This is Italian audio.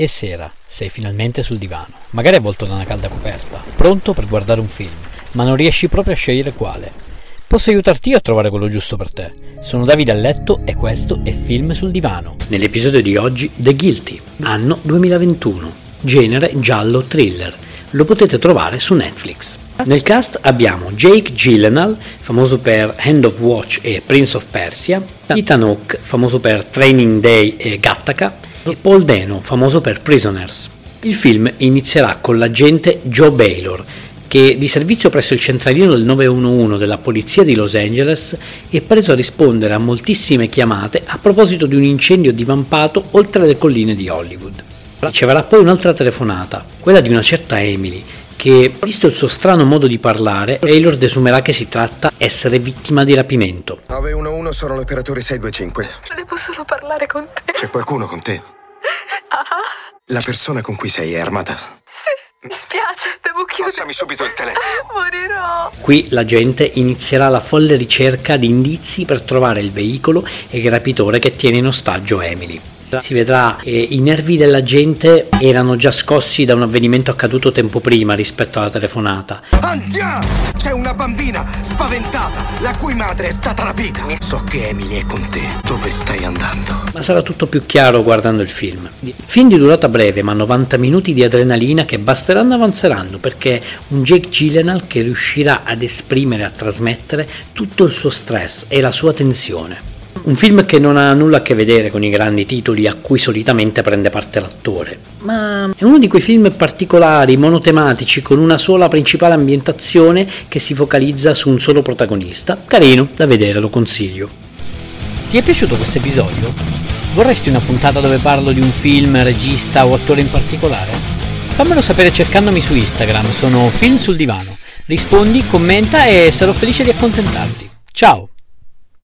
E sera, sei finalmente sul divano, magari avvolto da una calda coperta, pronto per guardare un film, ma non riesci proprio a scegliere quale. Posso aiutarti io a trovare quello giusto per te. Sono Davide a letto e questo è Film sul divano. Nell'episodio di oggi The Guilty, anno 2021, genere giallo thriller. Lo potete trovare su Netflix. Nel cast abbiamo Jake Gyllenhaal, famoso per Hand of Watch e Prince of Persia, Ethan Hawke, famoso per Training Day e Gattaca, Paul Dano, famoso per Prisoners. Il film inizierà con l'agente Joe Baylor, che di servizio presso il centralino del 911 della polizia di Los Angeles è preso a rispondere a moltissime chiamate a proposito di un incendio divampato oltre le colline di Hollywood. Riceverà poi un'altra telefonata, quella di una certa Emily, che, visto il suo strano modo di parlare, Taylor desumerà che si tratta essere vittima di rapimento. 911 sono l'operatore 625. Volevo solo parlare con te. C'è qualcuno con te? Ah, La persona con cui sei è armata? sì, mi spiace, devo chiudere. Passami subito il telefono. Morirò. Qui l'agente inizierà la folle ricerca di indizi per trovare il veicolo e il rapitore che tiene in ostaggio Emily. Si vedrà che i nervi dell'agente erano già scossi da un avvenimento accaduto tempo prima rispetto alla telefonata. Andiamo! C'è una bambina spaventata, la cui madre è stata rapita. So che Emily è con te. Dove stai andando? Ma sarà tutto più chiaro guardando il film. Film di durata breve, ma 90 minuti di adrenalina che basteranno avanzeranno perché un Jake Gyllenhaal che riuscirà ad esprimere e a trasmettere tutto il suo stress e la sua tensione. Un film che non ha nulla a che vedere con i grandi titoli a cui solitamente prende parte l'attore, ma è uno di quei film particolari, monotematici, con una sola principale ambientazione che si focalizza su un solo protagonista. Carino, da vedere, lo consiglio. Ti è piaciuto questo episodio? Vorresti una puntata dove parlo di un film, regista o attore in particolare? Fammelo sapere cercandomi su Instagram, sono Film sul Divano. Rispondi, commenta e sarò felice di accontentarti. Ciao!